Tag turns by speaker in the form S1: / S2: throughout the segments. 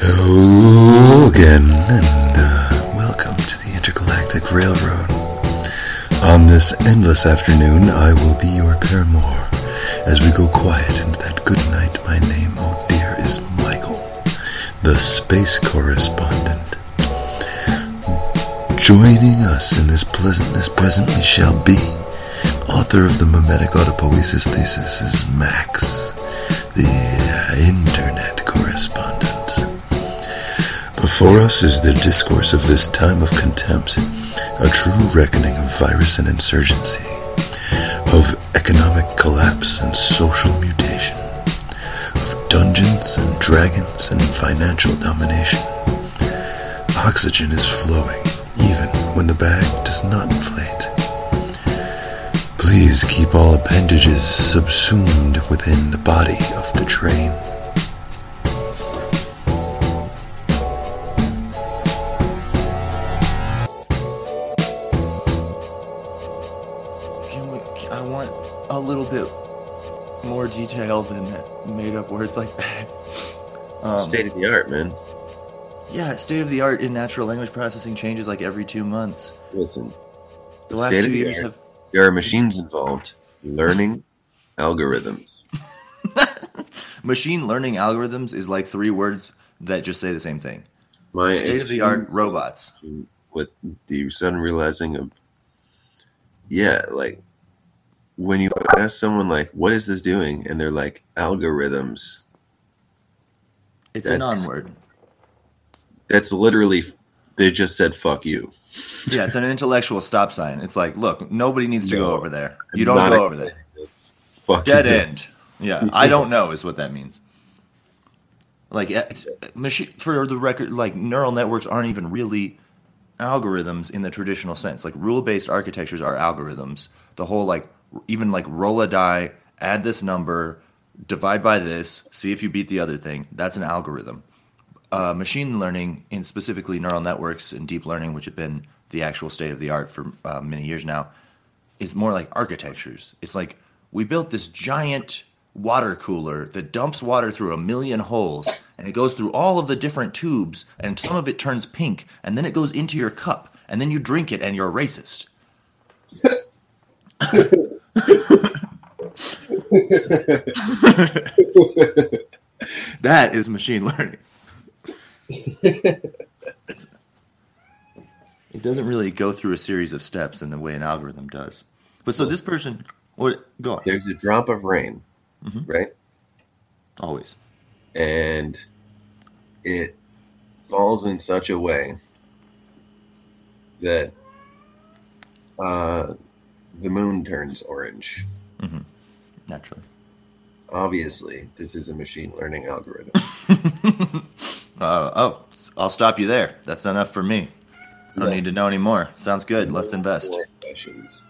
S1: Hello again, and uh, welcome to the Intergalactic Railroad. On this endless afternoon, I will be your paramour as we go quiet into that good night. My name, oh dear, is Michael, the space correspondent. Joining us in this pleasantness presently shall be author of the mimetic autopoiesis thesis is Max, the Before us is the discourse of this time of contempt, a true reckoning of virus and insurgency, of economic collapse and social mutation, of dungeons and dragons and financial domination. Oxygen is flowing, even when the bag does not inflate. Please keep all appendages subsumed within the body of the train.
S2: Little bit more detail than made up words like that. Um,
S3: State of the art, man.
S2: yeah, state of the art in natural language processing changes like every two months.
S3: Listen,
S2: The,
S3: the
S2: last two
S3: the
S2: years
S3: art.
S2: have.
S3: There are machines involved learning algorithms.
S2: Machine learning algorithms is like three words that just say the same thing.
S3: My
S2: State of the art robots.
S3: with the sudden realizing of, yeah, like when you ask someone like, "What is this doing?" and they're like, "Algorithms."
S2: It's a
S3: That's-
S2: non word.
S3: That's literally they just said "fuck you."
S2: Yeah, it's an intellectual stop sign. It's like, look, nobody needs to go over there.
S3: I'm
S2: You don't go over there.
S3: this. Fuck
S2: Dead
S3: you.
S2: end. Yeah, I don't know is what that means. Like eh, it's, eh, machine for the record, like neural networks aren't even really algorithms in the traditional sense. Like rule-based architectures are algorithms. The whole like even like roll a die, add this number, divide by this, see if you beat the other thing. That's an algorithm. Uh, machine learning, and specifically neural networks and deep learning, which have been the actual state of the art for uh, many years now, is more like architectures. It's like we built this giant water cooler that dumps water through a million holes and it goes through all of the different tubes and some of it turns pink and then it goes into your cup and then you drink it and you're racist. that is machine learning. It doesn't really go through a series of steps in the way an algorithm does. But so this person, what? Go on.
S3: There's a drop of rain,
S2: Mhm.
S3: right?
S2: Always.
S3: and it falls in such a way that uh, the moon turns orange.
S2: Naturally.
S3: Obviously, this is a machine learning algorithm.
S2: Uh, oh, I'll stop you there. That's enough for me. I don't
S3: Yeah.
S2: need to know anymore. Sounds good. Let's invest.
S3: Questions.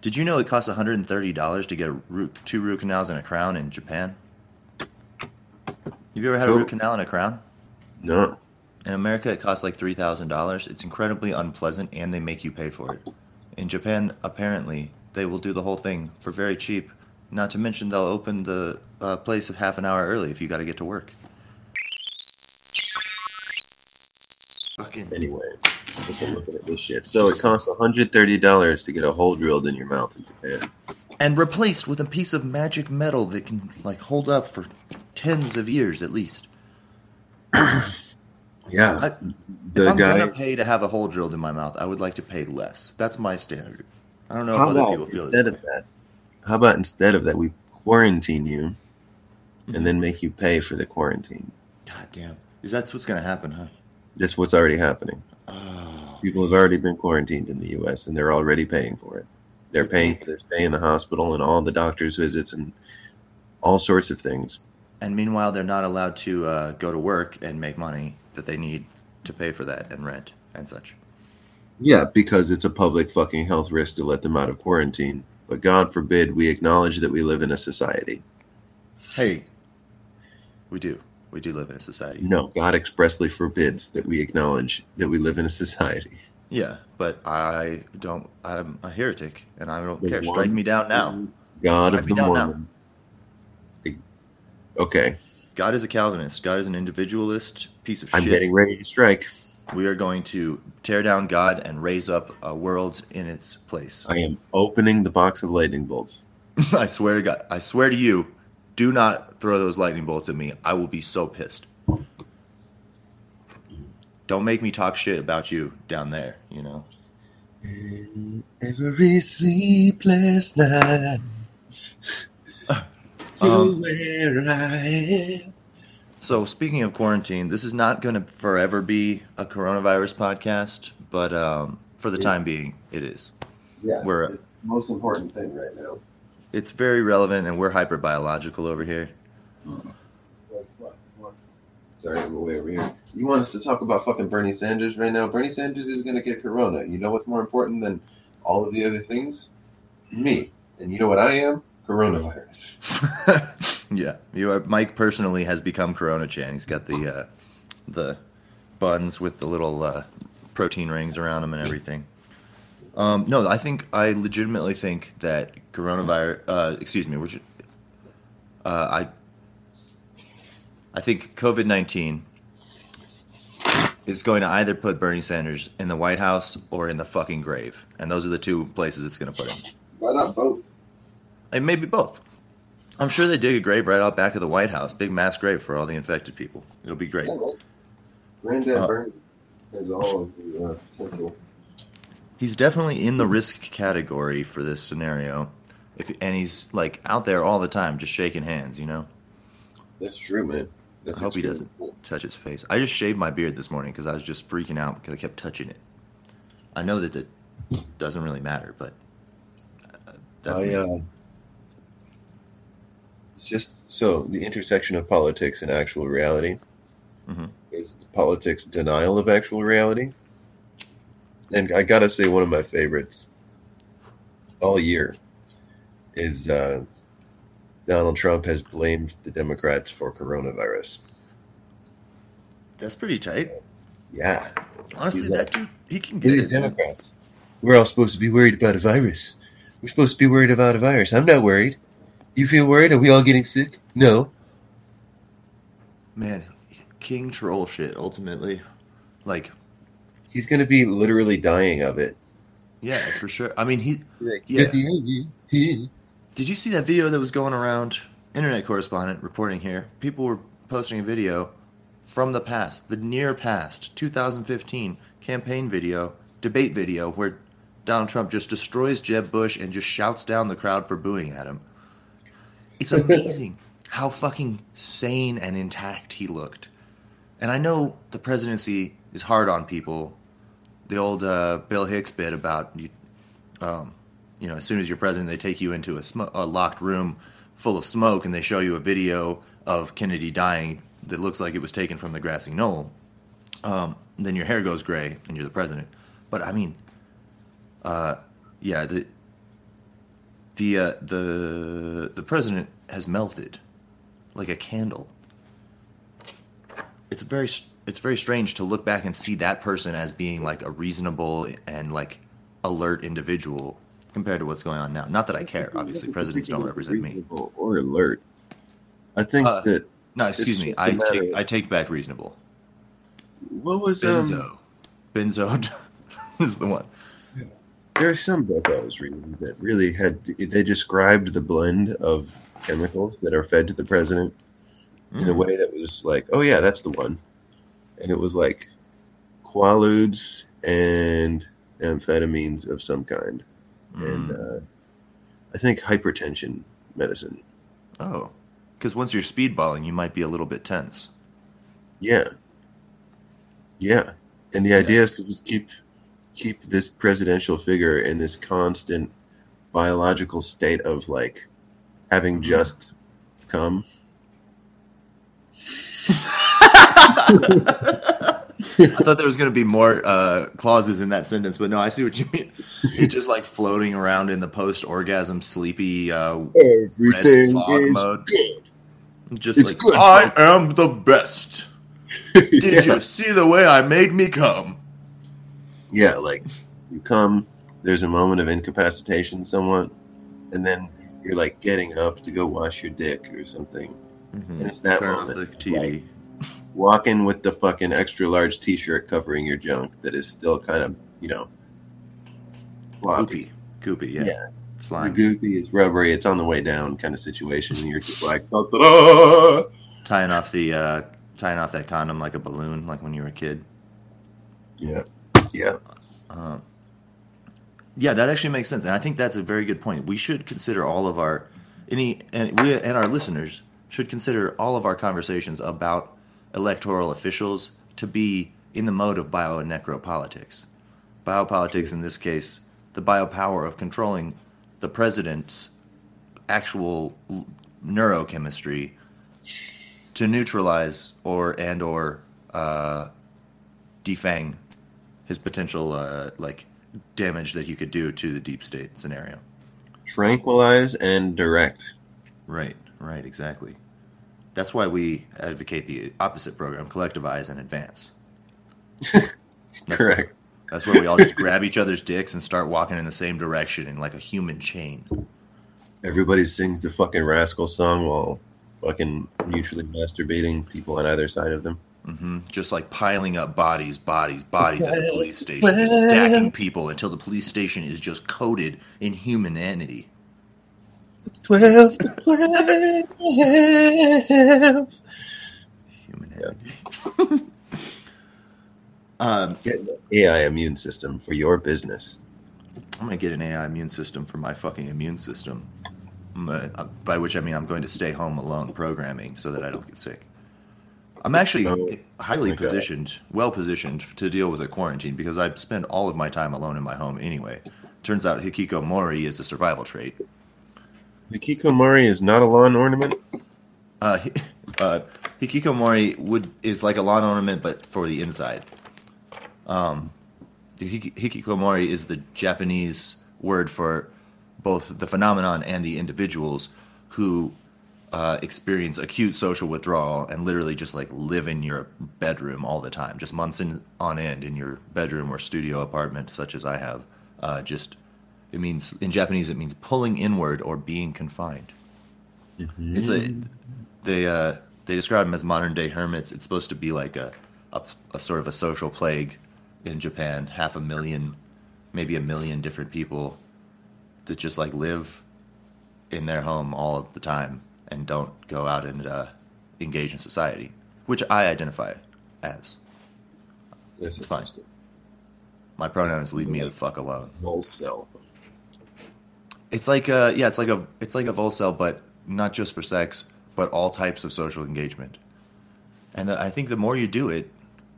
S2: Did you know it costs $130 to get a root, two root canals and a crown in Japan? Have you ever had a root canal and a crown?
S3: No,
S2: In America, it costs like $3,000. It's incredibly unpleasant and they make you pay for it. In Japan, apparently, they will do the whole thing for very cheap. Not to mention, they'll open the uh, place half an hour early if you got to get to work. Fucking
S3: anyway, so looking at this shit. So it costs $130 to get a hole drilled in your mouth in Japan.
S2: and replaced with a piece of magic metal that can like hold up for tens of years at least.
S3: Yeah,
S2: I-
S3: the
S2: if I'm
S3: guy.
S2: gonna pay to have a hole drilled in my mouth, I would like to pay less. That's my standard. I don't know if
S3: How
S2: other
S3: about
S2: people feel
S3: instead of that? How about instead of that, we quarantine you, and then make you pay for the quarantine?
S2: God damn, is that what's gonna happen, huh?
S3: That's what's already happening.
S2: Oh,
S3: People have already been quarantined in the U.S. and they're already paying for it. They're paying for their stay in the hospital and all the doctor's visits and all sorts of things.
S2: and meanwhile, they're not allowed to uh, go to work and make money that they need to pay for that and rent and such.
S3: Yeah, because it's a public fucking health risk to let them out of quarantine. But God forbid we acknowledge that we live in a society.
S2: Hey, we do. We do live in a society.
S3: No, God expressly forbids that we acknowledge that we live in a society.
S2: Yeah, but I don't. I'm a heretic, and I don't
S3: The
S2: care. Strike me down now.
S3: God
S2: Strike
S3: of the
S2: now.
S3: Mormon. Okay,
S2: God is a Calvinist. God is an individualist piece of shit.
S3: I'm getting ready to strike.
S2: We are going to tear down God and raise up a world in its place.
S3: I am opening the box of lightning bolts.
S2: I swear to God. I swear to you, do not throw those lightning bolts at me. I will be so pissed. Don't make me talk shit about you down there, you know?
S3: Every sleepless night. To
S2: Um,
S3: where I am.
S2: So, speaking of quarantine, this is not going to forever be a coronavirus podcast, but um, for the
S3: Yeah.
S2: time being, it is.
S3: Yeah,
S2: We're-
S3: it's the most important thing right now.
S2: It's very relevant, and we're hyper biological over here.
S3: Sorry, I'm way over here. You want us to talk about fucking Bernie Sanders right now? Bernie Sanders is going to get corona. You know what's more important than all of the other things? Me. And you know what I am? Coronavirus.
S2: yeah, you are. Mike personally has become Corona Chan. He's got the uh, the buns with the little uh, protein rings around them and everything. Um, no, I think I legitimately think that coronavirus. Uh, excuse me, which uh, I I think COVID nineteen is going to either put Bernie Sanders in the White House or in the fucking grave, and those are the two places it's going to put him.
S3: Why not both?
S2: And maybe both. I'm sure they dig a grave right out back of the White House, big mass grave for all the infected people. It'll be great.
S3: Yeah, Granddad
S2: Uh,
S3: Bernie has all of the uh, potential.
S2: He's definitely in the risk category for this scenario. If and he's like out there all the time, just shaking hands. You know,
S3: That's true, man. That's
S2: I hope he doesn't.
S3: cool.
S2: touch his face. I just shaved my beard this morning because I was just freaking out because I kept touching it. I know that it doesn't really matter, but uh, that's
S3: I, uh, just so the intersection of politics and actual reality
S2: Mhm.
S3: is politics denial of actual reality. And I gotta say, one of my favorites all year is uh, Donald Trump has blamed the Democrats for coronavirus.
S2: that's pretty tight.
S3: Yeah,
S2: Honestly,
S3: He's
S2: that dude, he can get
S3: these Democrats. We're all supposed to be worried about a virus. We're supposed to be worried about a virus. I'm not worried. You feel worried? Are we all getting sick? No.
S2: Man, king troll shit. Ultimately, like,
S3: He's going to be literally dying of it.
S2: yeah, for sure. I mean, he Yeah.
S3: "At yeah."
S2: Did you see that video that was going around? Internet correspondent reporting here. People were posting a video from the past, the near past, 2015 campaign video, debate video, where Donald Trump just destroys Jeb Bush and just shouts down the crowd for booing at him. It's amazing how fucking sane and intact he looked. And I know the presidency is hard on people. The old uh, Bill Hicks bit about you, um, you know, as soon as you're president, they take you into a, sm- a locked room full of smoke and they show you a video of Kennedy dying that looks like it was taken from the grassy knoll. Um, then your hair goes gray and you're the president. But I mean, uh, yeah, the the uh, the the president has melted like a candle. It's very it's very strange to look back and see that person as being like a reasonable and like alert individual compared to what's going on now. Not that I care. Obviously, presidents don't represent me.
S3: Or alert. I think
S2: Uh,
S3: that
S2: No, excuse me. I take I take back reasonable.
S3: what was um.
S2: Benzo. Benzo is the one.
S3: There are some book I was reading that really had they described the blend of chemicals that are fed to the president in a
S2: Mm.
S3: way that was like, oh yeah, that's the one, and it was like quaaludes and amphetamines of some kind, and
S2: Mm.
S3: uh, I think hypertension medicine.
S2: Oh, because once you're speedballing, you might be a little bit tense.
S3: Yeah, yeah, and the idea is to just keep keep this presidential figure in this constant biological state of like having
S2: Mhm.
S3: just come.
S2: I thought there was going to be more uh, clauses in that sentence, but no, I see what you mean. He's just like floating around in the post-orgasm sleepy, uh,
S3: Everything
S2: fog
S3: is
S2: mode.
S3: good.
S2: just
S3: It's
S2: like
S3: good,
S2: I am the best. Did
S3: yeah.
S2: you see the way I made me come?
S3: Yeah, like you come, there's a moment of incapacitation somewhat, and then you're like getting up to go wash your dick or something, And it's that
S2: Turn off
S3: moment.
S2: the TV.
S3: Walking with the fucking extra large t shirt covering your junk that is still kind of, you know, floppy.
S2: Goopy. Goopy, yeah.
S3: Yeah. The
S2: Slime.
S3: goopy is rubbery, it's on the way down kind of situation. And you're just like, "Da-da-da."
S2: Tying off the uh tying off that condom like a balloon, like when you were a kid.
S3: yeah. Yeah.
S2: Um, yeah, that actually makes sense, and I think that's a very good point. We should consider all of our any and we and our listeners should consider all of our conversations about electoral officials to be in the mode of bio and necropolitics. Biopolitics, in this case, the biopower of controlling the president's actual neurochemistry to neutralize or and or uh, defang his potential uh, like damage that he could do to the deep state scenario.
S3: Tranquilize and direct.
S2: Right, right, exactly. That's why we advocate the opposite program: collectivize and advance. That's
S3: Correct.
S2: That's where we all just grab each other's dicks and start walking in the same direction in like a human chain.
S3: Everybody sings the fucking rascal song while fucking mutually masturbating people on either side of them.
S2: Hmm Just like piling up bodies, bodies, bodies at the police station, just stacking people until the police station is just coated in humanity.
S3: 12, 12, 12.
S2: Humanity. um,
S3: Get an AI immune system for your business.
S2: I'm gonna get an AI immune system for my fucking immune system. Gonna- uh, by which I mean I'm going to stay home alone programming so that I don't get sick. I'm actually
S3: Oh,
S2: highly positioned, well positioned to deal with a quarantine because I spend all of my time alone in my home anyway. Turns out hikikomori is a survival trait.
S3: The Kikomori is not a lawn ornament.
S2: Uh, uh, hikikomori would is like a lawn ornament, but for the inside. Um, hikikomori is the Japanese word for both the phenomenon and the individuals who uh, experience acute social withdrawal and literally just like live in your bedroom all the time, just months in, on end in your bedroom or studio apartment, such as I have. Uh, just it means in Japanese it means pulling inward or being confined. It's a they uh, they describe them as modern day hermits. It's supposed to be like a, a a sort of a social plague in Japan. Half a million, maybe a million different people that just like live in their home all the time and don't go out and uh, engage in society, which I identify as.
S3: This
S2: It's fine. My pronouns leave me the fuck alone.
S3: Null cell.
S2: It's like a yeah, it's like a it's like a Volcel, but not just for sex, but all types of social engagement. And the, I think the more you do it,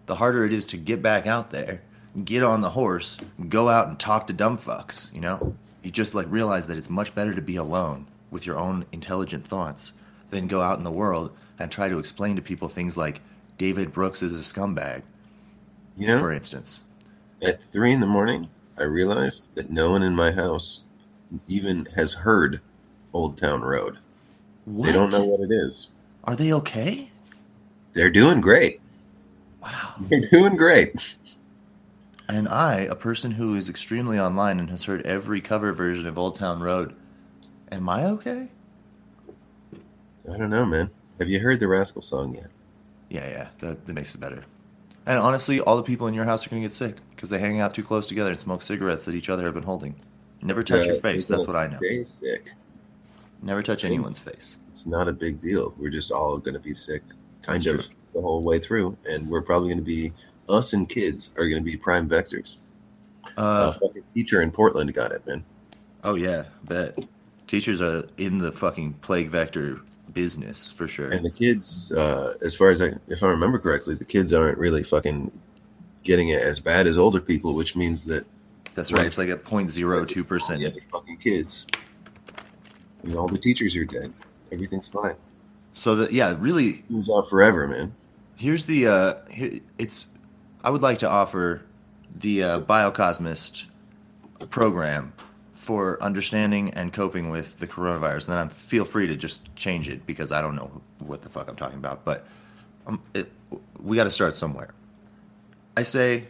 S2: the harder it is to get back out there, get on the horse, go out and talk to dumb fucks. You know, you just like realize that it's much better to be alone with your own intelligent thoughts than go out in the world and try to explain to people things like David Brooks is a scumbag,
S3: You know,
S2: for instance.
S3: at three in the morning, I realized that no one in my house even has heard Old Town Road.
S2: What?
S3: They don't know what it is.
S2: Are they okay?
S3: They're doing great.
S2: Wow.
S3: They're doing great.
S2: And I, a person who is extremely online and has heard every cover version of Old Town Road, am I okay?
S3: I don't know, man. Have you heard the Rascal song yet?
S2: Yeah, yeah, that, that makes it better. And honestly, all the people in your house are going to get sick because they hang out too close together and smoke cigarettes that each other have been holding. Never touch your
S3: Uh,
S2: face. That's what I know.
S3: Stay sick.
S2: Never touch anyone's face.
S3: It's not a big deal. We're just all going to be sick, kind
S2: That's
S3: of the whole way through, and we're probably going to be us and kids are going to be prime vectors. A
S2: Uh,
S3: fucking teacher in Portland got it, man.
S2: oh, yeah, bet. Teachers are in the fucking plague vector business for sure.
S3: And the kids, uh, as far as I, if I remember correctly, the kids aren't really fucking getting it as bad as older people, which means that
S2: That's right. It's like a 0.02%.
S3: Yeah, the other fucking kids, and all the teachers are dead. Everything's fine.
S2: So, that, yeah, really,
S3: Moves out forever, man.
S2: Here's the uh, here, it's. I would like to offer the uh, Biocosmist program for understanding and coping with the coronavirus. And then I'm, feel free to just change it because I don't know what the fuck I'm talking about. But um, it, we got to start somewhere. I say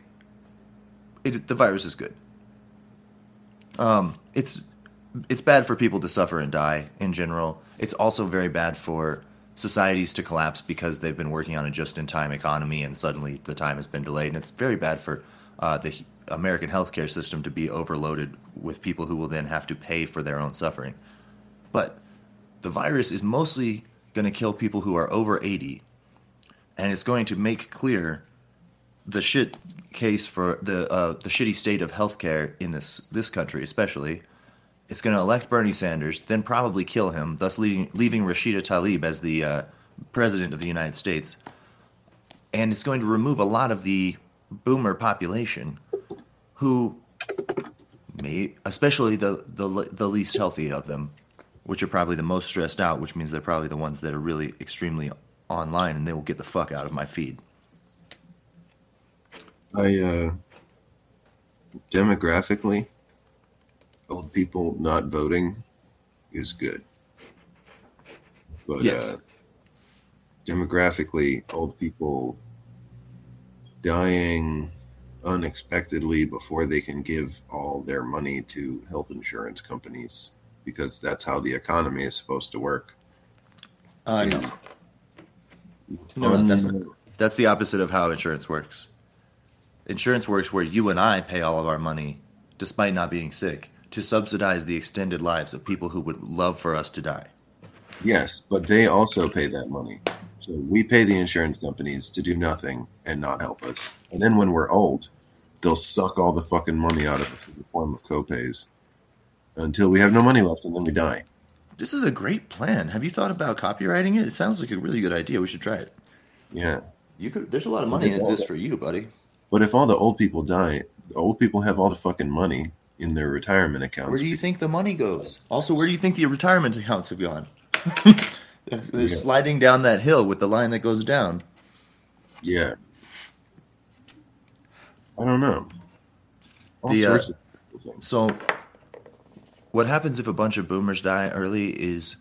S2: it, the virus is good. Um, it's it's bad for people to suffer and die in general. It's also very bad for societies to collapse because they've been working on a just-in-time economy and suddenly the time has been delayed, and it's very bad for uh, the American healthcare system to be overloaded with people who will then have to pay for their own suffering. But the virus is mostly going to kill people who are over 80, and it's going to make clear the shit case for the uh, the shitty state of healthcare in this this country, especially. It's going to elect Bernie Sanders, then probably kill him, thus leaving, leaving Rashida Tlaib as the uh, president of the United States. And it's going to remove a lot of the boomer population, who may, especially the, the the least healthy of them, which are probably the most stressed out, which means they're probably the ones that are really extremely online, and they will get the fuck out of my feed.
S3: I uh, demographically, old people not voting is good, but
S2: Yes.
S3: uh, demographically, old people dying unexpectedly before they can give all their money to health insurance companies because that's how the economy is supposed to work.
S2: Uh, no.
S3: is
S2: No, that's, that's the opposite of how insurance works. Insurance works where you and I pay all of our money, despite not being sick, to subsidize the extended lives of people who would love for us to die.
S3: Yes, but they also pay that money. So we pay the insurance companies to do nothing and not help us. And then when we're old, they'll suck all the fucking money out of us in the form of copays until we have no money left and then we die.
S2: This is a great plan. Have you thought about copywriting it? It sounds like a really good idea. We should try it.
S3: Yeah.
S2: You could. There's a lot of money in this for you, buddy.
S3: But if all the old people die, the old people have all the fucking money in their retirement accounts.
S2: Where do you think the money goes? Also, where do you think the retirement accounts have gone? They're
S3: Yeah.
S2: sliding down that hill with the line that goes down.
S3: Yeah. I don't know. All
S2: The, uh,
S3: of things.
S2: So, what happens if a bunch of boomers die early is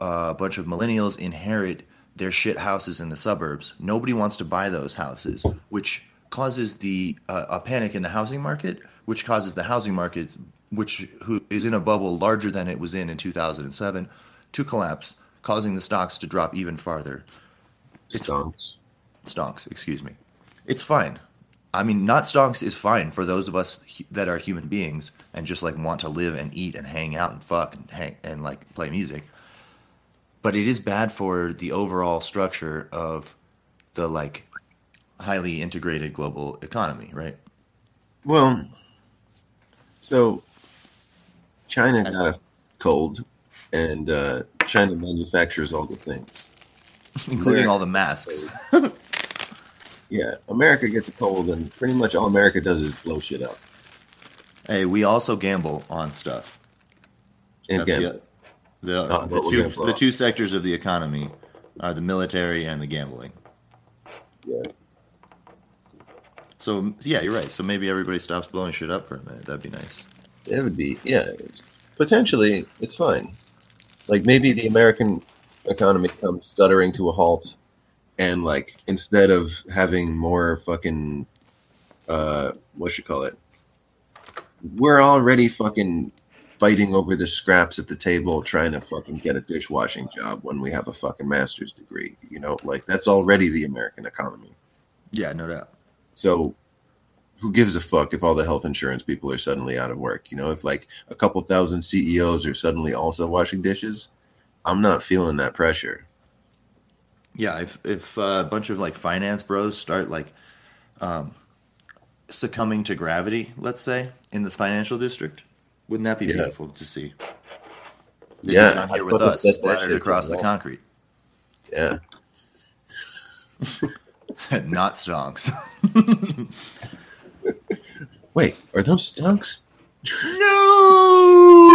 S2: uh, a bunch of millennials inherit their shit houses in the suburbs. Nobody wants to buy those houses, which causes the uh, a panic in the housing market, which causes the housing market, which who is in a bubble larger than it was in in 2007, to collapse, causing the stocks to drop even farther. it's-
S3: Stonks.
S2: stonks excuse me it's fine i mean not stonks is fine for those of us that are human beings and just like want to live and eat and hang out and fuck and hang and like play music but it is bad for the overall structure of the like highly integrated global economy right
S3: Well, so China
S2: That's-
S3: got a cold, and uh, China manufactures all the things.
S2: including
S3: Where-
S2: all the masks
S3: Yeah, America gets a cold, and pretty much all America does is blow shit up.
S2: hey we also gamble on stuff
S3: And again,
S2: the, the,
S3: Not
S2: the two the two sectors of the economy are the military and the gambling
S3: yeah,
S2: So yeah, you're right. So maybe everybody stops blowing shit up for a minute. That'd be nice.
S3: it would be yeah. Potentially, it's fine. Like maybe the American economy comes stuttering to a halt, and like instead of having more fucking, uh, what you call it, we're already fucking fighting over the scraps at the table trying to fucking get a dishwashing job when we have a fucking master's degree. You know, like that's already the American economy.
S2: Yeah, no doubt.
S3: So who gives a fuck if all the health insurance people are suddenly out of work? You know, if like a couple thousand CEOs are suddenly also washing dishes, I'm not feeling that pressure.
S2: Yeah, if if uh, a bunch of like finance bros start like um, succumbing to gravity, let's say in the financial district, wouldn't that be
S3: Yeah.
S2: beautiful to see? They'd
S3: Yeah,
S2: be down
S3: I
S2: here with us, splattered across the concrete,
S3: Yeah.
S2: not stonks.
S3: Wait, are those stunks?
S2: no.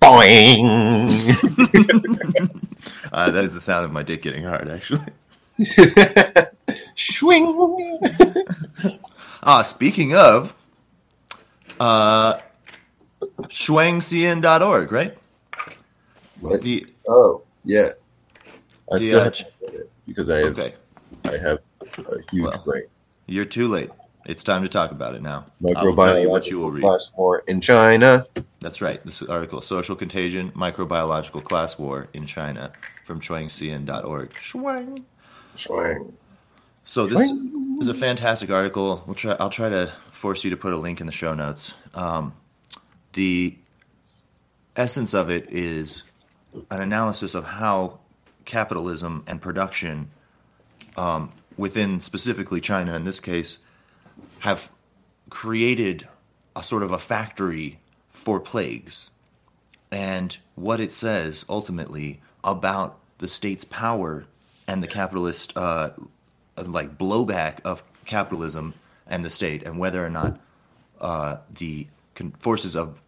S3: Boing!
S2: Uh, that is the sound of my dick getting hard, actually.
S3: Swing!
S2: Ah, speaking of, uh, chuangcn.org, right?
S3: What?
S2: The
S3: Oh, yeah. I
S2: The,
S3: still
S2: uh,
S3: because I have
S2: okay,
S3: I have a huge
S2: Well.
S3: brain.
S2: you're too late. It's time to talk about it now. I will tell you what you will
S3: Microbiological class war in China.
S2: That's right. This article, Social Contagion, Microbiological Class War in China from chuangcn.org. Shuang.
S3: Swang.
S2: So this is a fantastic article. We'll try, I'll try to force you to put a link in the show notes. Um, the essence of it is an analysis of how capitalism and production um, within specifically China, in this case, have created a sort of a factory for plagues. And what it says ultimately about the state's power and the capitalist uh, like blowback of capitalism and the state and whether or not uh, the con- forces of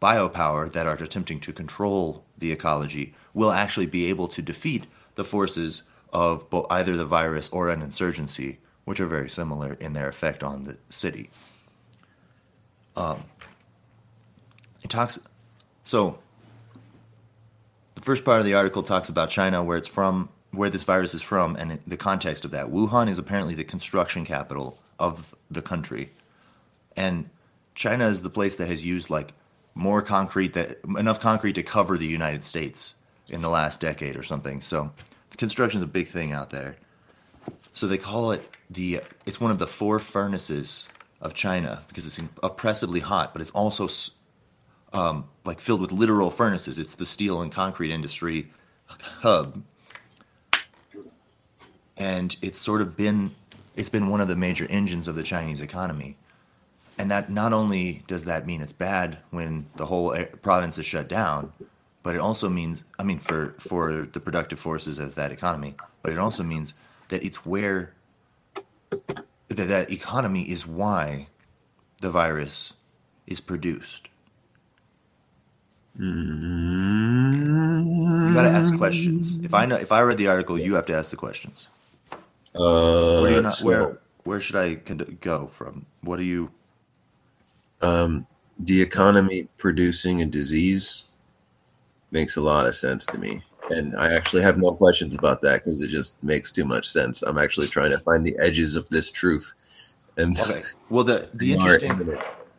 S2: biopower that are attempting to control the ecology will actually be able to defeat the forces of either the virus or an insurgency, which are very similar in their effect on the city. Um, it talks so the first part of the article talks about China, where it's from, where this virus is from, and the context of that. Wuhan is apparently the construction capital of the country, and China is the place that has used like more concrete that enough concrete to cover the United States in the last decade or something. So, the construction is a big thing out there. So they call it the. It's one of the four furnaces of China because it's oppressively hot, but it's also um, like filled with literal furnaces. It's the steel and concrete industry hub, and it's sort of been it's been one of the major engines of the Chinese economy. And that not only does that mean it's bad when the whole province is shut down, but it also means I mean for for the productive forces of that economy, but it also means that it's where that that economy is why the virus is produced. You got to ask questions. If I know, if I read the article, you have to ask the questions.
S3: Uh,
S2: Where, not, where, where should I go from? What do you?
S3: Um, the economy producing a disease makes a lot of sense to me. And I actually have no questions about that because it just makes too much sense. I'm actually trying to find the edges of this truth. And
S2: Okay. Well, the the interesting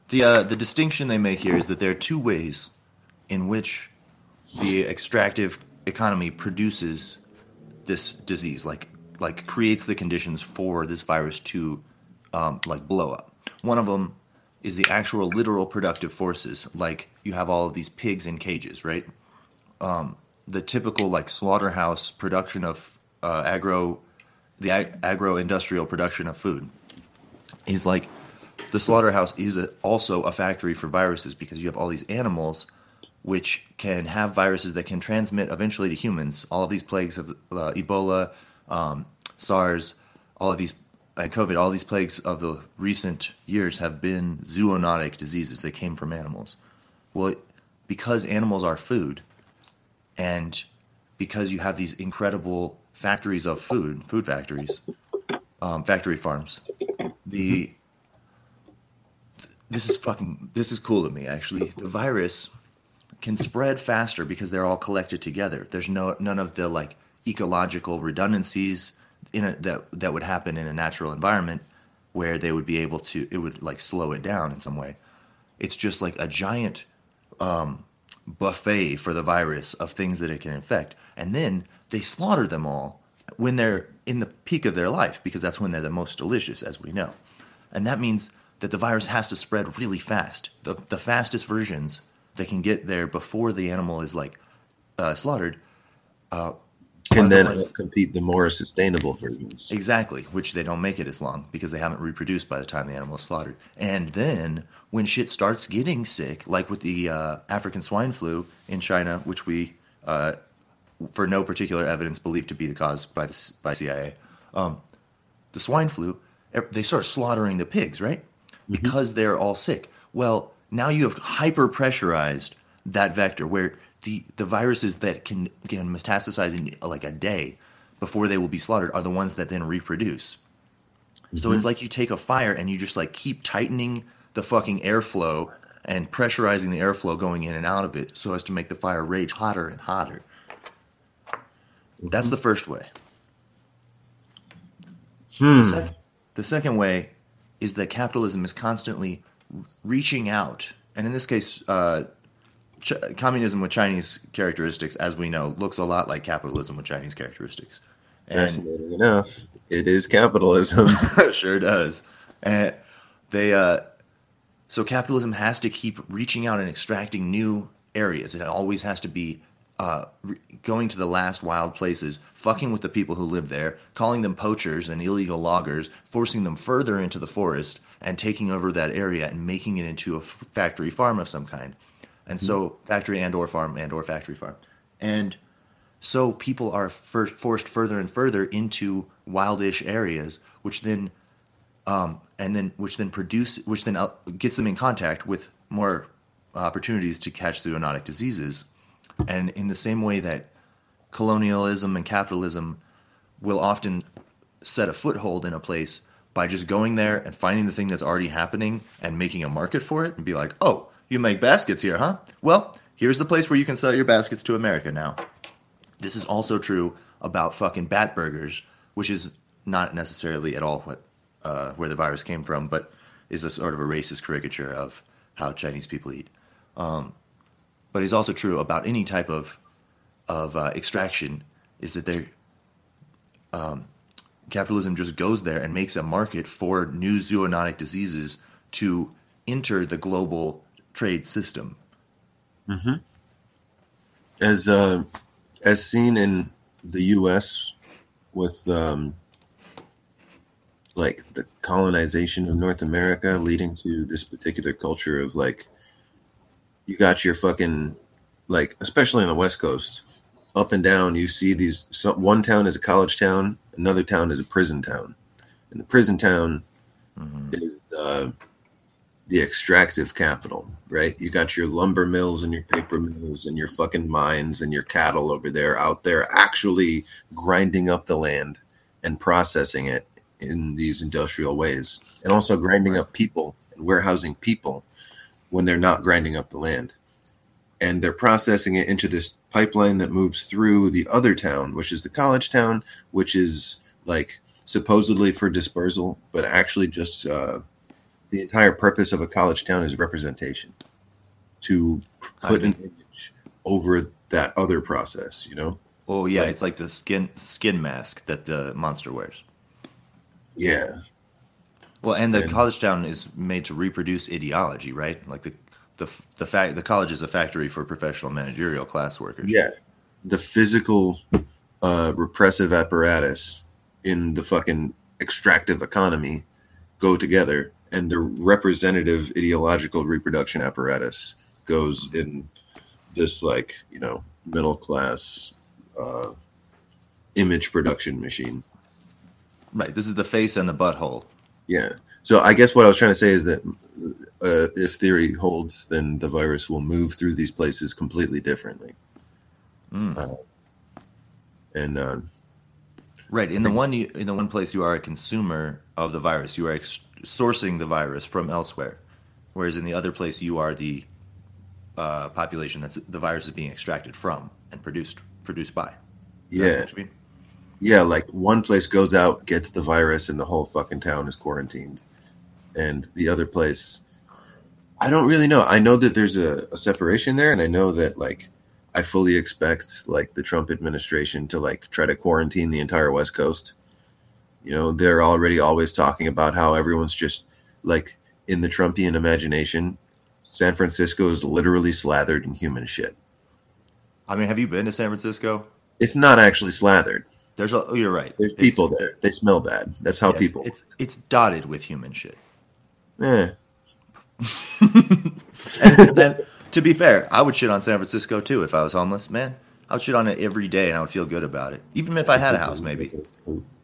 S2: the uh, the distinction they make here is that there are two ways in which the extractive economy produces this disease, like like creates the conditions for this virus to um, like blow up. One of them is the actual literal productive forces, like you have all of these pigs in cages, right? Um, the typical like slaughterhouse production of uh, agro, the ag- agro industrial production of food is like the slaughterhouse is a, also a factory for viruses because you have all these animals which can have viruses that can transmit eventually to humans. All of these plagues of uh, Ebola, um, SARS, all of these, and COVID, all these plagues of the recent years have been zoonotic diseases. They came from animals. Well, because animals are food, and because you have these incredible factories of food, food factories, um, factory farms, the this is fucking this is cool to me actually. The virus can spread faster because they're all collected together. There's no none of the like ecological redundancies in a, that that would happen in a natural environment where they would be able to it would like slow it down in some way. It's just like a giant um, buffet for the virus of things that it can infect, and then they slaughter them all when they're in the peak of their life because that's when they're the most delicious, as we know, and that means that the virus has to spread really fast. The the fastest versions that can get there before the animal is like uh, slaughtered. Uh,
S3: can then compete the more sustainable versions.
S2: Exactly, which they don't make it as long because they haven't reproduced by the time the animal is slaughtered. And then when shit starts getting sick, like with the uh, African swine flu in China, which we, uh, for no particular evidence, believe to be the cause by the by CIA, um, the swine flu, they start slaughtering the pigs, right? Because they're all sick. Well, now you have hyper pressurized that vector where the, the viruses that can, can metastasize in like a day before they will be slaughtered are the ones that then reproduce. So it's mm-hmm. like you take a fire and you just like keep tightening the fucking airflow and pressurizing the airflow going in and out of it so as to make the fire rage hotter and hotter. That's mm-hmm. the first way. The, hmm. sec- the second way is that capitalism is constantly reaching out, and in this case, uh, ch- communism with Chinese characteristics, as we know, looks a lot like capitalism with Chinese characteristics. And
S3: Fascinating enough, it is capitalism.
S2: sure does. And they uh, so capitalism has to keep reaching out and extracting new areas. It always has to be uh, re- going to the last wild places, fucking with the people who live there, calling them poachers and illegal loggers, forcing them further into the forest and taking over that area and making it into a f- factory farm of some kind. And so factory and or farm and or factory farm. And so people are fir- forced further and further into wildish areas, which then, um, and then which then produce, which then uh, gets them in contact with more opportunities to catch zoonotic diseases. And in the same way that colonialism and capitalism will often set a foothold in a place by just going there and finding the thing that's already happening and making a market for it and be like, oh, you make baskets here, huh? Well, here's the place where you can sell your baskets to America now. This is also true about fucking bat burgers, which is not necessarily at all what uh, where the virus came from, but is a sort of a racist caricature of how Chinese people eat. Um, but it's also true about any type of of uh, extraction is that they um, capitalism just goes there and makes a market for new zoonotic diseases to enter the global trade system.
S3: as uh, as seen in the U.S. with um, like the colonization of North America, leading to this particular culture of like you got your fucking like especially on the West Coast, up and down. You see these so one town is a college town, another town is a prison town, and the prison town is uh, the extractive capital, right? You got your lumber mills and your paper mills and your fucking mines and your cattle over there out there actually grinding up the land and processing it in these industrial ways. And also grinding up people and warehousing people when they're not grinding up the land. And they're processing it into this pipeline that moves through the other town, which is the college town, which is like supposedly for dispersal, but actually just uh, the entire purpose of a college town is representation to put an image over that other process, you know?
S2: Oh yeah,
S3: Right.
S2: it's like the skin skin mask that the monster wears.
S3: Yeah.
S2: Well, and the
S3: And-
S2: college town is made to reproduce ideology, right? Like the the the fact the college is a factory for professional managerial class workers.
S3: Yeah. The physical uh, repressive apparatus in the fucking extractive economy go together, and the representative ideological reproduction apparatus goes in this, like, you know, middle class uh, image production machine.
S2: Right. This is the face and the butthole.
S3: Yeah. So I guess what I was trying to say is that uh, if theory holds, then the virus will move through these places completely differently.
S2: Mm.
S3: Uh, and uh,
S2: Right. In the one you, in the one place you are a consumer of the virus, you are ex- sourcing the virus from elsewhere, whereas in the other place you are the uh, population that's the virus is being extracted from and produced produced by. Is
S3: yeah,
S2: what you mean?
S3: yeah, like one place goes out, gets the virus, and the whole fucking town is quarantined, and the other place, I don't really know. I know that there's a, a separation there, and I know that like I fully expect like the Trump administration to like try to quarantine the entire West Coast. You know, they're already always talking about how everyone's just like in the Trumpian imagination. San Francisco is literally slathered in human shit.
S2: I mean, have you been to San Francisco?
S3: It's not actually slathered.
S2: There's a, oh, you're right.
S3: There's
S2: It's-
S3: people there. They smell bad. That's how
S2: yeah,
S3: people.
S2: It's, it's dotted with human shit.
S3: Eh,
S2: And then, to be fair, I would shit on San Francisco too if I was homeless, man. I would shit on it every day and I would feel good about it. Even if I had a house, maybe.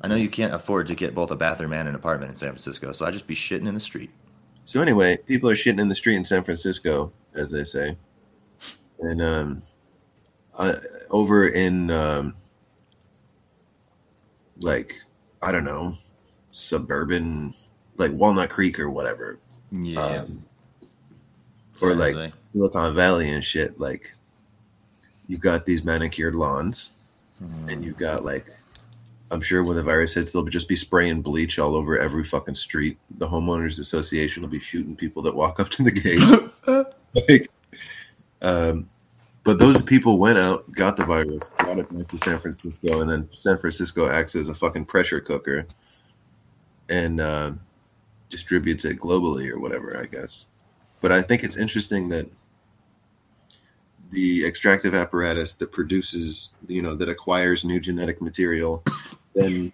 S2: I know you can't afford to get both a bathroom and an apartment in San Francisco, so I'd just be shitting in the street.
S3: So anyway, people are shitting in the street in San Francisco, as they say, and um, uh, over in um, like I don't know, suburban, like Walnut Creek or whatever,
S2: Yeah.
S3: um, or like. Silicon Valley and shit. Like, you've got these manicured lawns, and you've got like I'm sure when the virus hits, they'll just be spraying bleach all over every fucking street. The homeowners association will be shooting people that walk up to the gate. like, um, but those people went out, got the virus, brought it back to San Francisco, and then San Francisco acts as a fucking pressure cooker and uh, distributes it globally or whatever, I guess. But I think it's interesting that the extractive apparatus that produces, you know, that acquires new genetic material, then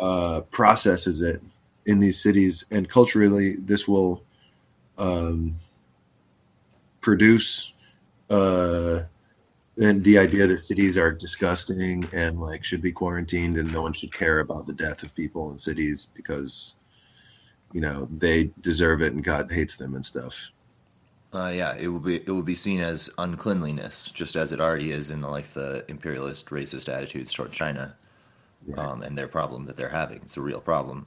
S3: uh, processes it in these cities, and culturally, this will um, produce uh, and the idea that cities are disgusting and like should be quarantined and no one should care about the death of people in cities because you know they deserve it and god hates them and stuff.
S2: Uh, yeah, it will be it will be seen as uncleanliness, just as it already is in the, like the imperialist, racist attitudes toward China,
S3: Right.
S2: um, and their problem that they're having. It's a real problem.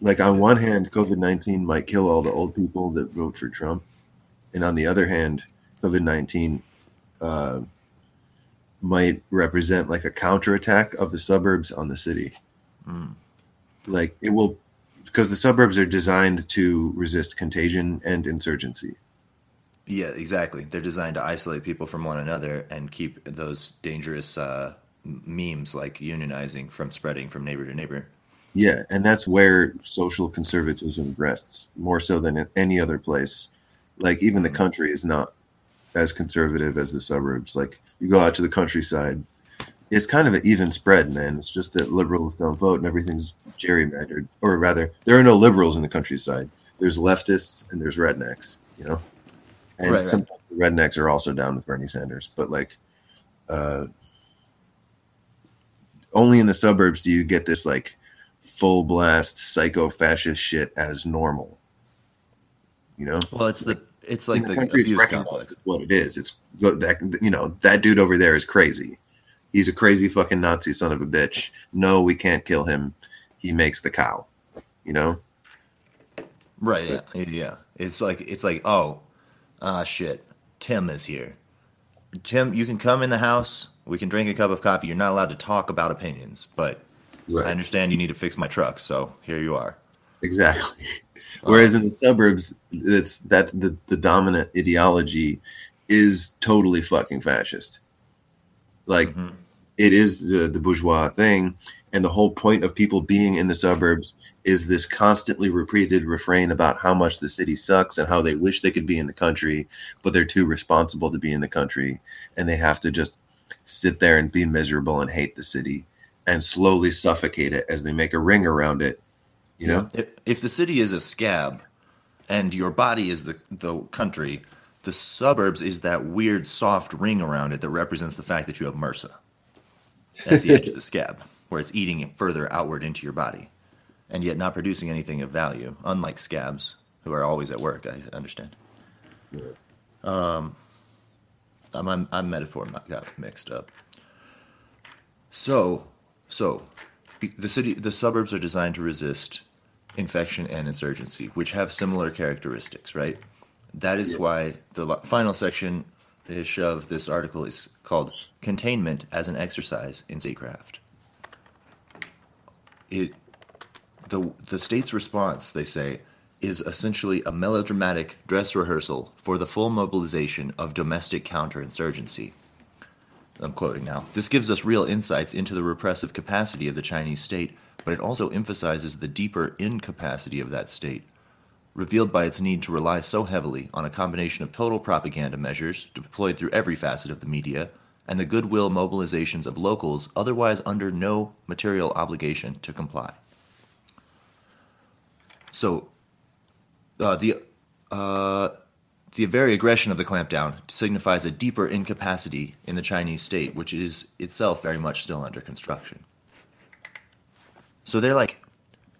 S3: like on one hand covid-19 might kill all the old people that vote for trump and on the other hand covid-19 uh, might represent like a counterattack of the suburbs on the city
S2: Mm.
S3: like it will because the suburbs are designed to resist contagion and insurgency
S2: Yeah, exactly. They're designed to isolate people from one another and keep those dangerous uh, memes like unionizing from spreading from neighbor to neighbor.
S3: yeah and that's where social conservatism rests more so than in any other place. Like even the country is not as conservative as the suburbs. Like you go out to the countryside it's kind of an even spread man. It's just that liberals don't vote and everything's gerrymandered. Or rather there are no liberals in the countryside. There's leftists and there's rednecks you know? And
S2: Right, right.
S3: sometimes the rednecks are also down with bernie sanders but like uh only in the suburbs do you get this like full blast psycho fascist shit as normal. You know,
S2: Well, it's the it's like
S3: in the,
S2: the,
S3: country, it's recognized what it is. It's that you know that dude over there is crazy. He's a crazy fucking Nazi son of a bitch. No, we can't kill him. He makes the cow. You know,
S2: Right. Yeah. Yeah. It's like it's like oh, ah shit. Tim is here. Tim, you can come in the house. We can drink a cup of coffee. You're not allowed to talk about opinions, but I understand you need to fix my truck, so here you are.
S3: Exactly. Whereas in the suburbs, it's that's the, the dominant ideology is totally fucking fascist. Like
S2: Mhm.
S3: it is the, the bourgeois thing, and the whole point of people being in the suburbs is this constantly repeated refrain about how much the city sucks and how they wish they could be in the country, but they're too responsible to be in the country, and they have to just sit there and be miserable and hate the city and slowly suffocate it as they make a ring around it. You know?
S2: If, if the city is a scab and your body is the, the country, the suburbs is that weird soft ring around it that represents the fact that you have MRSA at the edge of the scab, where it's eating it further outward into your body and yet not producing anything of value, unlike scabs who are always at work, I understand. Um, I'm, I'm, I'm metaphor got mixed up. So, so the city, the suburbs are designed to resist infection and insurgency, which have similar characteristics, right? That is
S3: Yeah.
S2: why the final section of this article is called "Containment as an Exercise in Statecraft." It, the the state's response, they say, is essentially a melodramatic dress rehearsal for the full mobilization of domestic counterinsurgency. I'm quoting now. This gives us real insights into the repressive capacity of the Chinese state, but it also emphasizes the deeper incapacity of that state, revealed by its need to rely so heavily on a combination of total propaganda measures deployed through every facet of the media and the goodwill mobilizations of locals otherwise under no material obligation to comply. So, uh, the uh, the very aggression of the clampdown signifies a deeper incapacity in the Chinese state, which is itself very much still under construction. So they're like,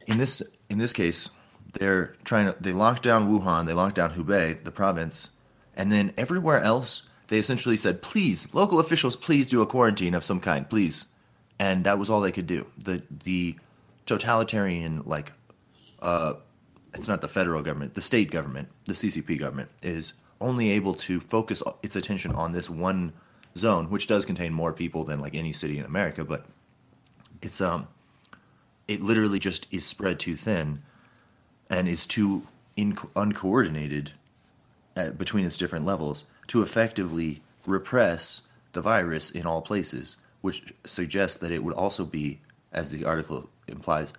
S2: in this in this case, they're trying to they locked down Wuhan, they locked down Hubei, the province, and then everywhere else they essentially said, please, local officials, please do a quarantine of some kind, please, and that was all they could do. the The totalitarian like uh, it's not the federal government, the state government, the CCP government is only able to focus its attention on this one zone, which does contain more people than like any city in America, but It's um, it literally just is spread too thin, and is too in, uncoordinated at, between its different levels to effectively repress the virus in all places, which suggests that it would also be, as the article implies,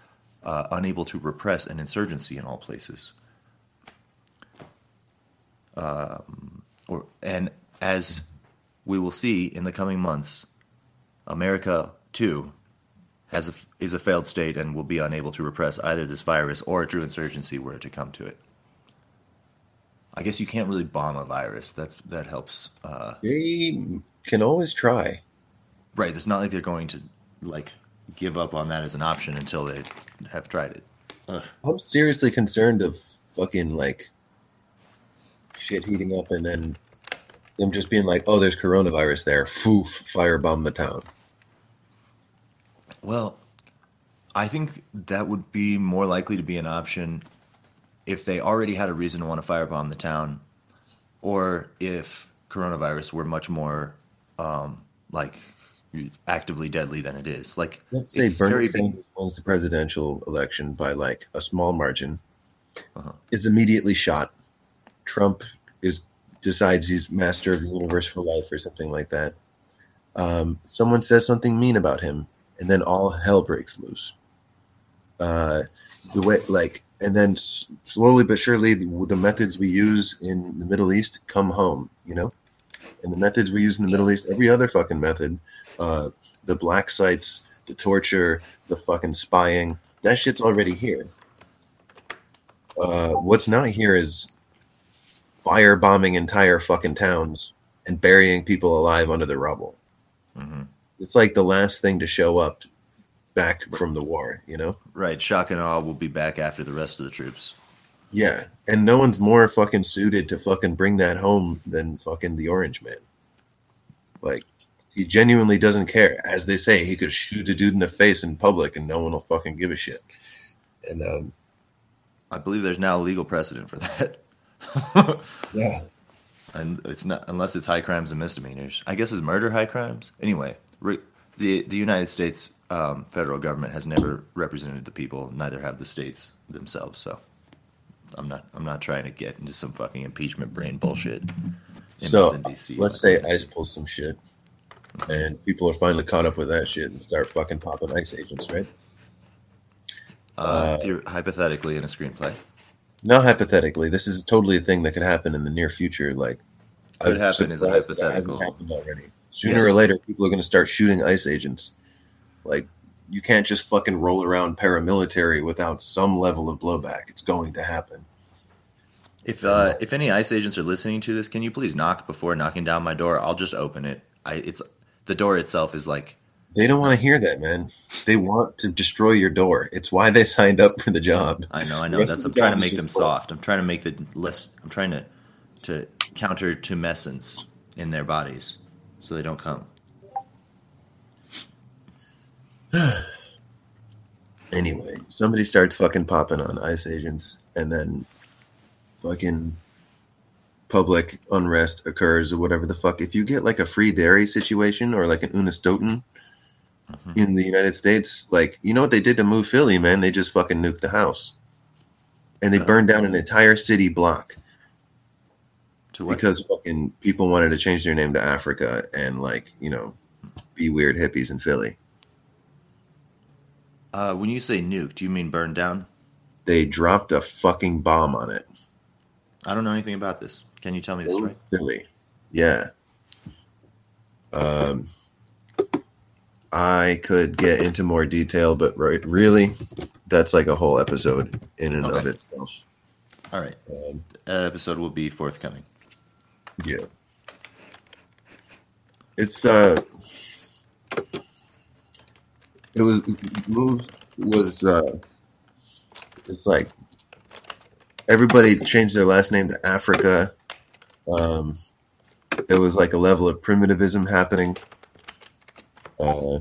S2: uh, unable to repress an insurgency in all places. Um, or and as we will see in the coming months, America too has a, is a failed state and will be unable to repress either this virus or a true insurgency were it to come to it. I guess you can't really bomb a virus. That's that helps. Uh,
S3: They can always try.
S2: right. It's not like they're going to like give up on that as an option until they have tried it. Ugh.
S3: I'm seriously concerned of fucking like shit heating up and then them just being like, oh, there's coronavirus there. Foof, firebomb the town.
S2: Well, I think that would be more likely to be an option if they already had a reason to want to firebomb the town, or if coronavirus were much more um, like actively deadly than it is. Like
S3: Let's say Bernie Sanders wins the presidential election by like a small margin,
S2: Uh-huh.
S3: is immediately shot. Trump is decides he's master of the universe for life or something like that. Um, someone says something mean about him, and then all hell breaks loose. Uh, the way, like, and then slowly but surely, the, the methods we use in the Middle East come home. You know, and the methods we use in the Middle East, every other fucking method, uh, the black sites, the torture, the fucking spying, that shit's already here. Uh, what's not here is firebombing entire fucking towns and burying people alive under the rubble.
S2: Mhm.
S3: It's like the last thing to show up back from the war, you know?
S2: right. Shock and awe will be back after the rest of the troops.
S3: Yeah. And no one's more fucking suited to fucking bring that home than fucking the Orange Man. Like, he genuinely doesn't care. As they say, he could shoot a dude in the face in public and no one will fucking give a shit. And, um,
S2: I believe there's now a legal precedent for that.
S3: yeah.
S2: and it's not unless it's high crimes and misdemeanors. I guess is murder high crimes. Anyway, re, the the United States um, federal government has never represented the people. Neither have the states themselves. So I'm not I'm not trying to get into some fucking impeachment brain bullshit. in
S3: So
S2: DC.
S3: let's say ICE pulls some shit, and people are finally caught up with that shit and start fucking popping ICE agents, right?
S2: uh, theor- hypothetically in a screenplay.
S3: Not hypothetically, this is totally a thing that could happen in the near future. Like,
S2: Could
S3: I'm
S2: happen is a
S3: surprised that hasn't happened already. Sooner or later, people are going to start shooting ICE agents. Like, you can't just fucking roll around paramilitary without some level of blowback. It's going to happen.
S2: If uh, if any ICE agents are listening to this, can you please knock before knocking down my door? I'll just open it. I it's the door itself is like
S3: They don't want to hear that, man. They want to destroy your door. It's why they signed up for the job.
S2: I know, I know. That's I'm trying to make them soft. I'm trying to make the less. I'm trying to to counter tumescence in their bodies, so they don't come.
S3: Anyway, somebody starts fucking popping on ICE agents, and then fucking public unrest occurs or whatever the fuck. If you get like a Free Derry situation or like an Unistoten
S2: Mhm.
S3: in the United States, like you know what they did to move Philly, man? They just fucking nuked the house, and they burned down an entire city block
S2: To what?
S3: because fucking people wanted to change their name to Africa and like you know be weird hippies in Philly.
S2: Uh, when you say nuke, do you mean burn down?
S3: They dropped a fucking bomb on it.
S2: I don't know anything about this. Can you tell me the story?
S3: Philly. Yeah. Um, I could get into more detail, but right, really, that's like a whole episode in and of itself.
S2: All right,
S3: Um,
S2: that episode will be forthcoming.
S3: Yeah. It's uh, it was move was uh, it's like everybody changed their last name to Africa. Um, there was like a level of primitivism happening. Uh,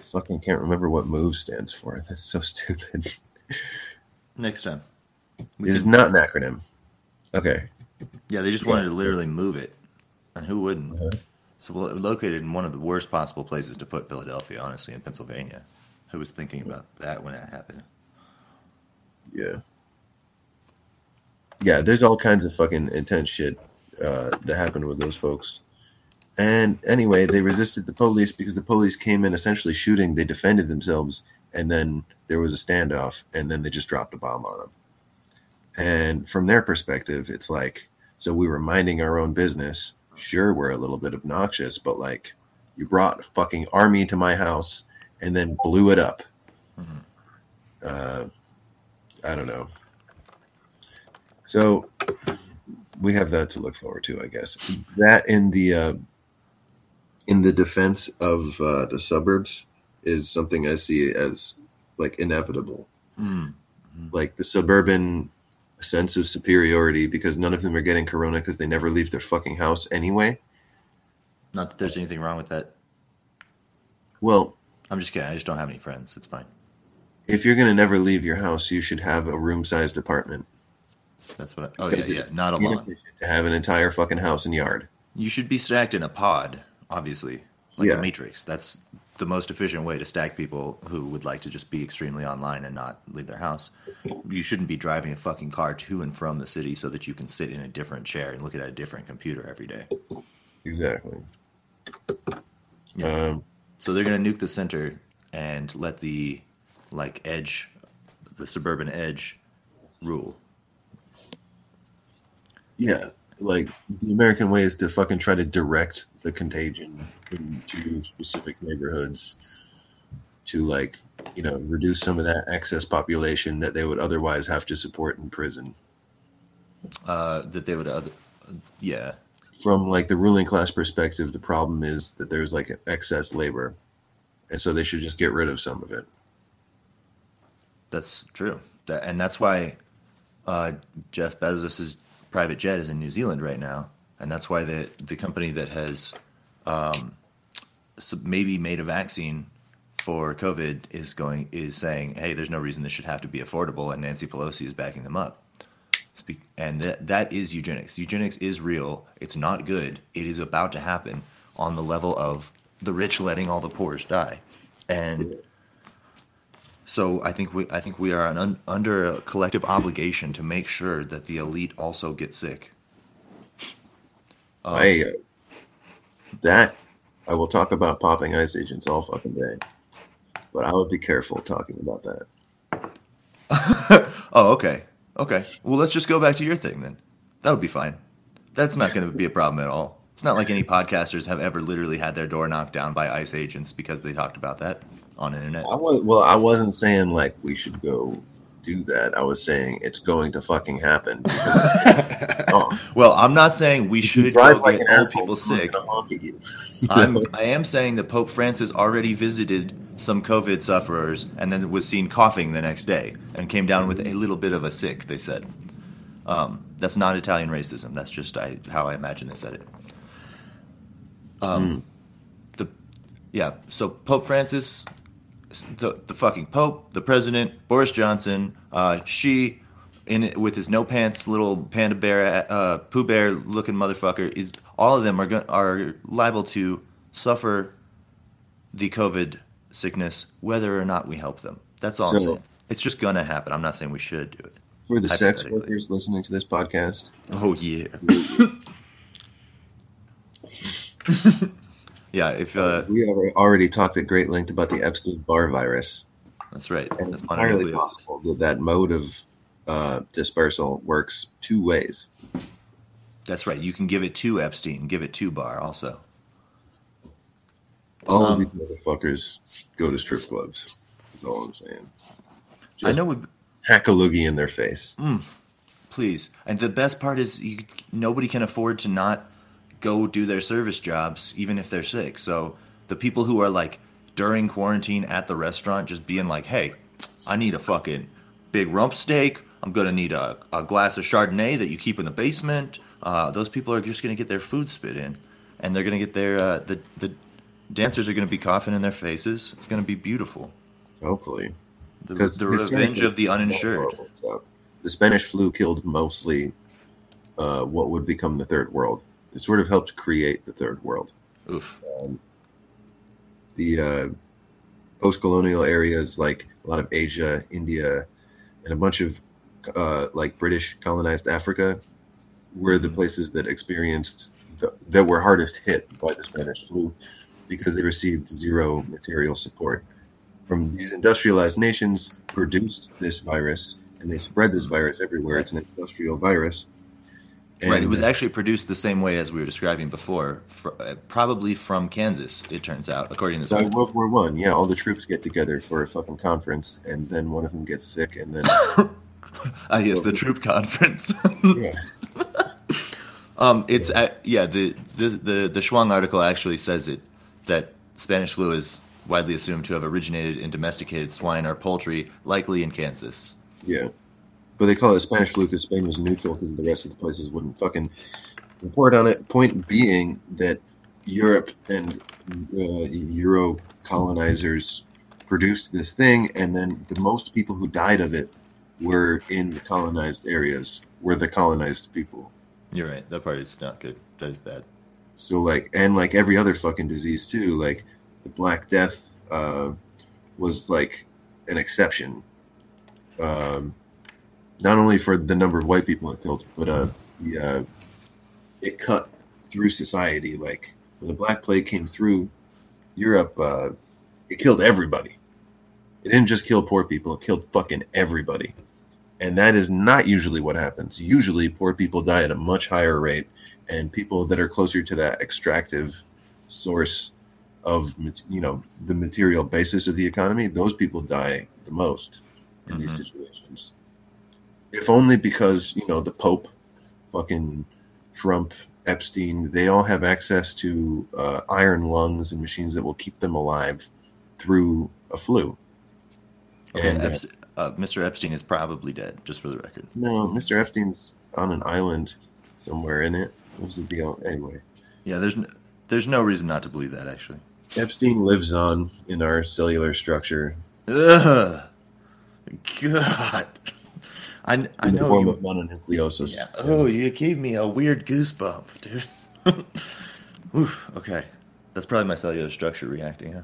S3: fucking can't remember what move stands for. That's so stupid.
S2: Next time.
S3: It's not an acronym. Okay.
S2: Yeah, they just wanted to literally move it, and who wouldn't?
S3: Uh-huh.
S2: So well, located in one of the worst possible places to put Philadelphia, honestly, in Pennsylvania. Who was thinking about that when that happened?
S3: Yeah. Yeah, there's all kinds of fucking intense shit uh, that happened with those folks. And anyway, they resisted the police because the police came in essentially shooting. They defended themselves, and then there was a standoff, and then they just dropped a bomb on them. And from their perspective, it's like, so we were minding our own business. Sure, we're a little bit obnoxious, but like, you brought a fucking army to my house and then blew it up.
S2: Mhm.
S3: Uh, I don't know. So we have that to look forward to, I guess. That in the uh, in the defense of uh, the suburbs is something I see as like inevitable.
S2: Mm.
S3: Like the suburban sense of superiority because none of them are getting corona because they never leave their fucking house anyway.
S2: Not that there's anything wrong with that.
S3: Well,
S2: I'm just kidding. I just don't have any friends. It's fine.
S3: if you're gonna never leave your house, you should have a room-sized apartment.
S2: That's what. I, oh yeah, yeah. Not a lot.
S3: to have an entire fucking house and yard.
S2: You should be stacked in a pod, obviously, like
S3: Yeah.
S2: a matrix. That's the most efficient way to stack people who would like to just be extremely online and not leave their house. You shouldn't be driving a fucking car to and from the city so that you can sit in a different chair and look at a different computer every day.
S3: Exactly.
S2: Yeah.
S3: Um,
S2: So they're gonna nuke the center and let the like edge, the suburban edge, rule.
S3: yeah, like the American way is to fucking try to direct the contagion into specific neighborhoods to like, you know, reduce some of that excess population that they would otherwise have to support in prison.
S2: Uh, that they would, other, yeah,
S3: From like the ruling class perspective, the problem is that there's like excess labor. And so they should just get rid of some of it.
S2: That's true. That, and that's why uh, Jeff Bezos' private jet is in New Zealand right now, and that's why the the company that has um, maybe made a vaccine for COVID is going is saying, hey, there's no reason this should have to be affordable, and Nancy Pelosi is backing them up. Speak, and that that is eugenics. Eugenics is real. It's not good. It is about to happen on the level of the rich letting all the poorest die, and so I think we I think we are un, under a collective obligation to make sure that the elite also get sick. Um,
S3: I uh, that I will talk about popping ice agents all fucking day, but I would be careful talking about that.
S2: oh, okay, okay. Well, let's just go back to your thing then. That would be fine. That's not going to be a problem at all. It's not like any podcasters have ever literally had their door knocked down by ICE agents because they talked about that on internet.
S3: I was well. I wasn't saying like we should go do that. I was saying it's going to fucking happen. oh,
S2: Well, I'm not saying we should
S3: drive like an
S2: old
S3: asshole.
S2: people sick.
S3: gonna honk at you.
S2: I'm, I am saying that Pope Francis already visited some COVID sufferers and then was seen coughing the next day and came down with a little bit of a sick, they said. Um, that's not Italian racism. That's just I, how I imagine they said it. Um, the, yeah, so Pope Francis, the, the fucking Pope, the President, Boris Johnson, uh, she, in it with his no pants little panda bear, uh, Pooh Bear looking motherfucker, is all of them are go- are liable to suffer the COVID sickness, whether or not we help them. That's all I'm saying. It's just gonna happen. I'm not saying we should do it.
S3: For the sex workers listening to this podcast,
S2: Oh yeah, yeah. If uh,
S3: we already talked at great length about the Epstein Barr virus,
S2: that's right,
S3: and it's entirely possible that that mode of uh, dispersal works two ways.
S2: That's right. You can give it to Epstein, give it to Barr also.
S3: All
S2: Um,
S3: of these motherfuckers go to strip clubs. Is all I'm saying.
S2: I know we
S3: hack a loogie in their face.
S2: please. And the best part is you, nobody can afford to not go do their service jobs, even if they're sick. So the people who are like during quarantine at the restaurant, just being like, "Hey, I need a fucking big rump steak. I'm gonna need a, a glass of Chardonnay that you keep in the basement." Uh, those people are just gonna get their food spit in, and they're gonna get their uh, the the dancers are gonna be coughing in their faces. It's gonna be beautiful.
S3: Hopefully,
S2: The,
S3: because
S2: the revenge of the uninsured.
S3: The Spanish flu killed mostly uh, what would become the third world. It sort of helped create the third world.
S2: Oof.
S3: the uh, post-colonial areas like a lot of Asia, India, and a bunch of uh, like British colonized Africa were the places that experienced the, that were hardest hit by the Spanish flu because they received zero material support from these industrialized nations. Produced this virus and they spread this virus everywhere. It's an industrial virus.
S2: Right. It was
S3: uh,
S2: actually produced the same way as we were describing before, fr- uh, probably from Kansas. It turns out, according to this.
S3: World War One, yeah, all the troops get together for a fucking conference, and then one of them gets sick, and then
S2: Ah, yes, the troop conference.
S3: yeah,
S2: Um, it's at, yeah. The, the the the Chuang article actually says it that Spanish flu is widely assumed to have originated in domesticated swine or poultry, likely in Kansas.
S3: yeah. But they call it Spanish flu because Spain was neutral because the rest of the places wouldn't fucking report on it. Point being that Europe and uh, Euro colonizers produced this thing, and then the most people who died of it were in the colonized areas, were the colonized people.
S2: You're right. That part is not good. That is bad.
S3: So like, and like every other fucking disease too, like the Black Death uh, was like an exception. Um, not only for the number of white people it killed, but uh, the uh, it cut through society. Like when the Black Plague came through Europe, uh, it killed everybody. It didn't just kill poor people; it killed fucking everybody. And that is not usually what happens. Usually, poor people die at a much higher rate and people that are closer to that extractive source of you know the material basis of the economy those people die the most in these situations if only because you know the pope fucking trump epstein they all have access to uh, iron lungs and machines that will keep them alive through a flu
S2: Okay,
S3: And, uh,
S2: Eps- uh, Mr. Epstein is probably dead, just for the record.
S3: no mr epstein's on an island somewhere in it what was the deal anyway
S2: Yeah, there's no, there's no reason not to believe that actually.
S3: Epstein lives on in our cellular structure
S2: Ugh. God. I, I
S3: in the
S2: know
S3: form
S2: you.
S3: of mononucleosis.
S2: Yeah. Oh, you gave me a weird goosebump, dude. Oof, okay. That's probably my cellular structure reacting, huh?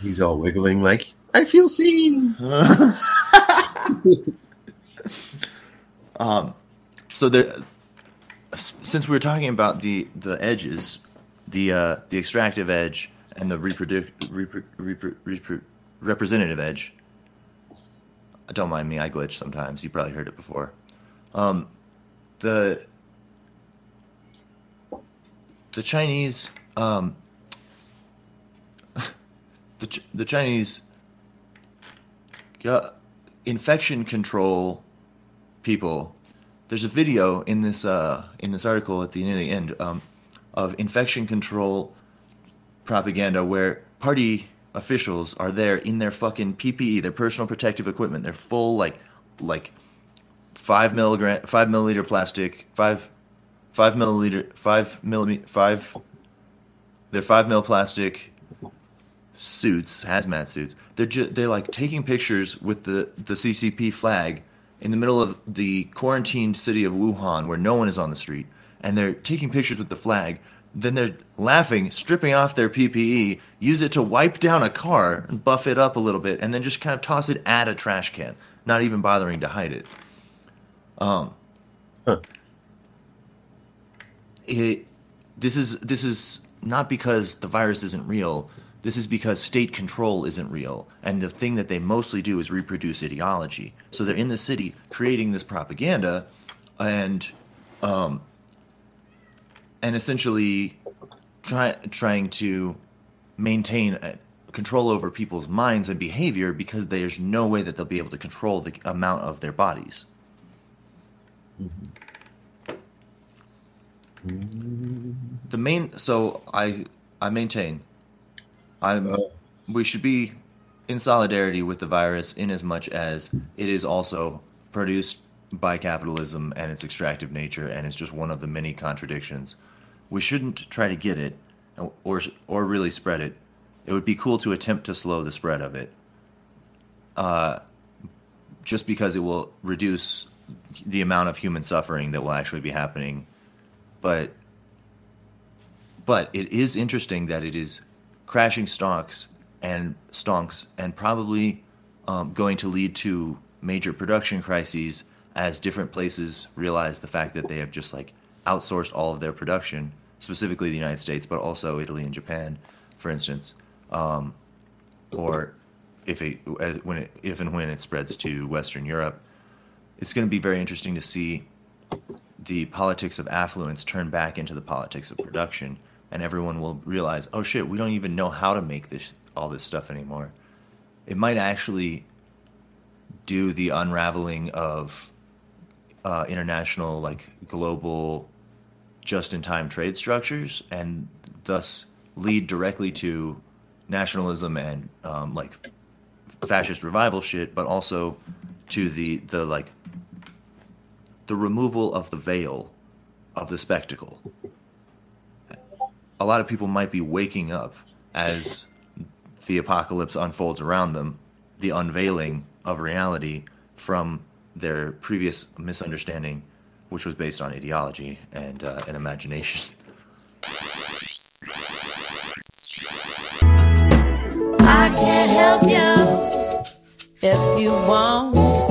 S3: He's all wiggling like, I feel seen.
S2: Um, so there, since we were talking about the the edges, the uh, the extractive edge and the reprodu- repro- repro- repro- representative edge. Don't mind me, I glitch sometimes. You probably heard it before. Um, the the Chinese um, the the Chinese got infection control people. There's a video in this uh, in this article at the near the end um, of infection control propaganda where party officials are there in their fucking PPE, their personal protective equipment. They're full like like five milligram, five milliliter plastic, five five milliliter, five millimeter, five. They're five mil plastic suits, hazmat suits. They're ju- they're like taking pictures with the the CCP flag in the middle of the quarantined city of Wuhan, where no one is on the street, and they're taking pictures with the flag. Then they're laughing, stripping off their PPE, use it to wipe down a car and buff it up a little bit, and then just kind of toss it at a trash can, not even bothering to hide it. Um,
S3: Huh.
S2: it, this is this is not because the virus isn't real. This is because state control isn't real, and the thing that they mostly do is reproduce ideology. So they're in the city creating this propaganda, and um, and essentially try, trying to maintain a, control over people's minds and behavior because there's no way that they'll be able to control the amount of their bodies. The main so I I maintain I'm
S3: Uh,
S2: we should be in solidarity with the virus in as much as it is also produced by capitalism and its extractive nature and it's just one of the many contradictions. We shouldn't try to get it or or really spread it. It would be cool to attempt to slow the spread of it. Uh, just because it will reduce the amount of human suffering that will actually be happening. But but it is interesting that it is crashing stocks and stonks and probably um, going to lead to major production crises as different places realize the fact that they have just like outsourced all of their production, specifically the United States, but also Italy and Japan, for instance, um, or if it when it, if and when it spreads to Western Europe, it's going to be very interesting to see the politics of affluence turn back into the politics of production, and everyone will realize, oh shit, we don't even know how to make this all this stuff anymore. It might actually do the unraveling of uh, international, like global, just-in-time trade structures, and thus lead directly to nationalism and um, like fascist revival shit, but also to the the like the removal of the veil of the spectacle. A lot of people might be waking up as the apocalypse unfolds around them, the unveiling of reality from their previous misunderstanding, which was based on ideology and uh, imagination.
S4: I can't help you if you want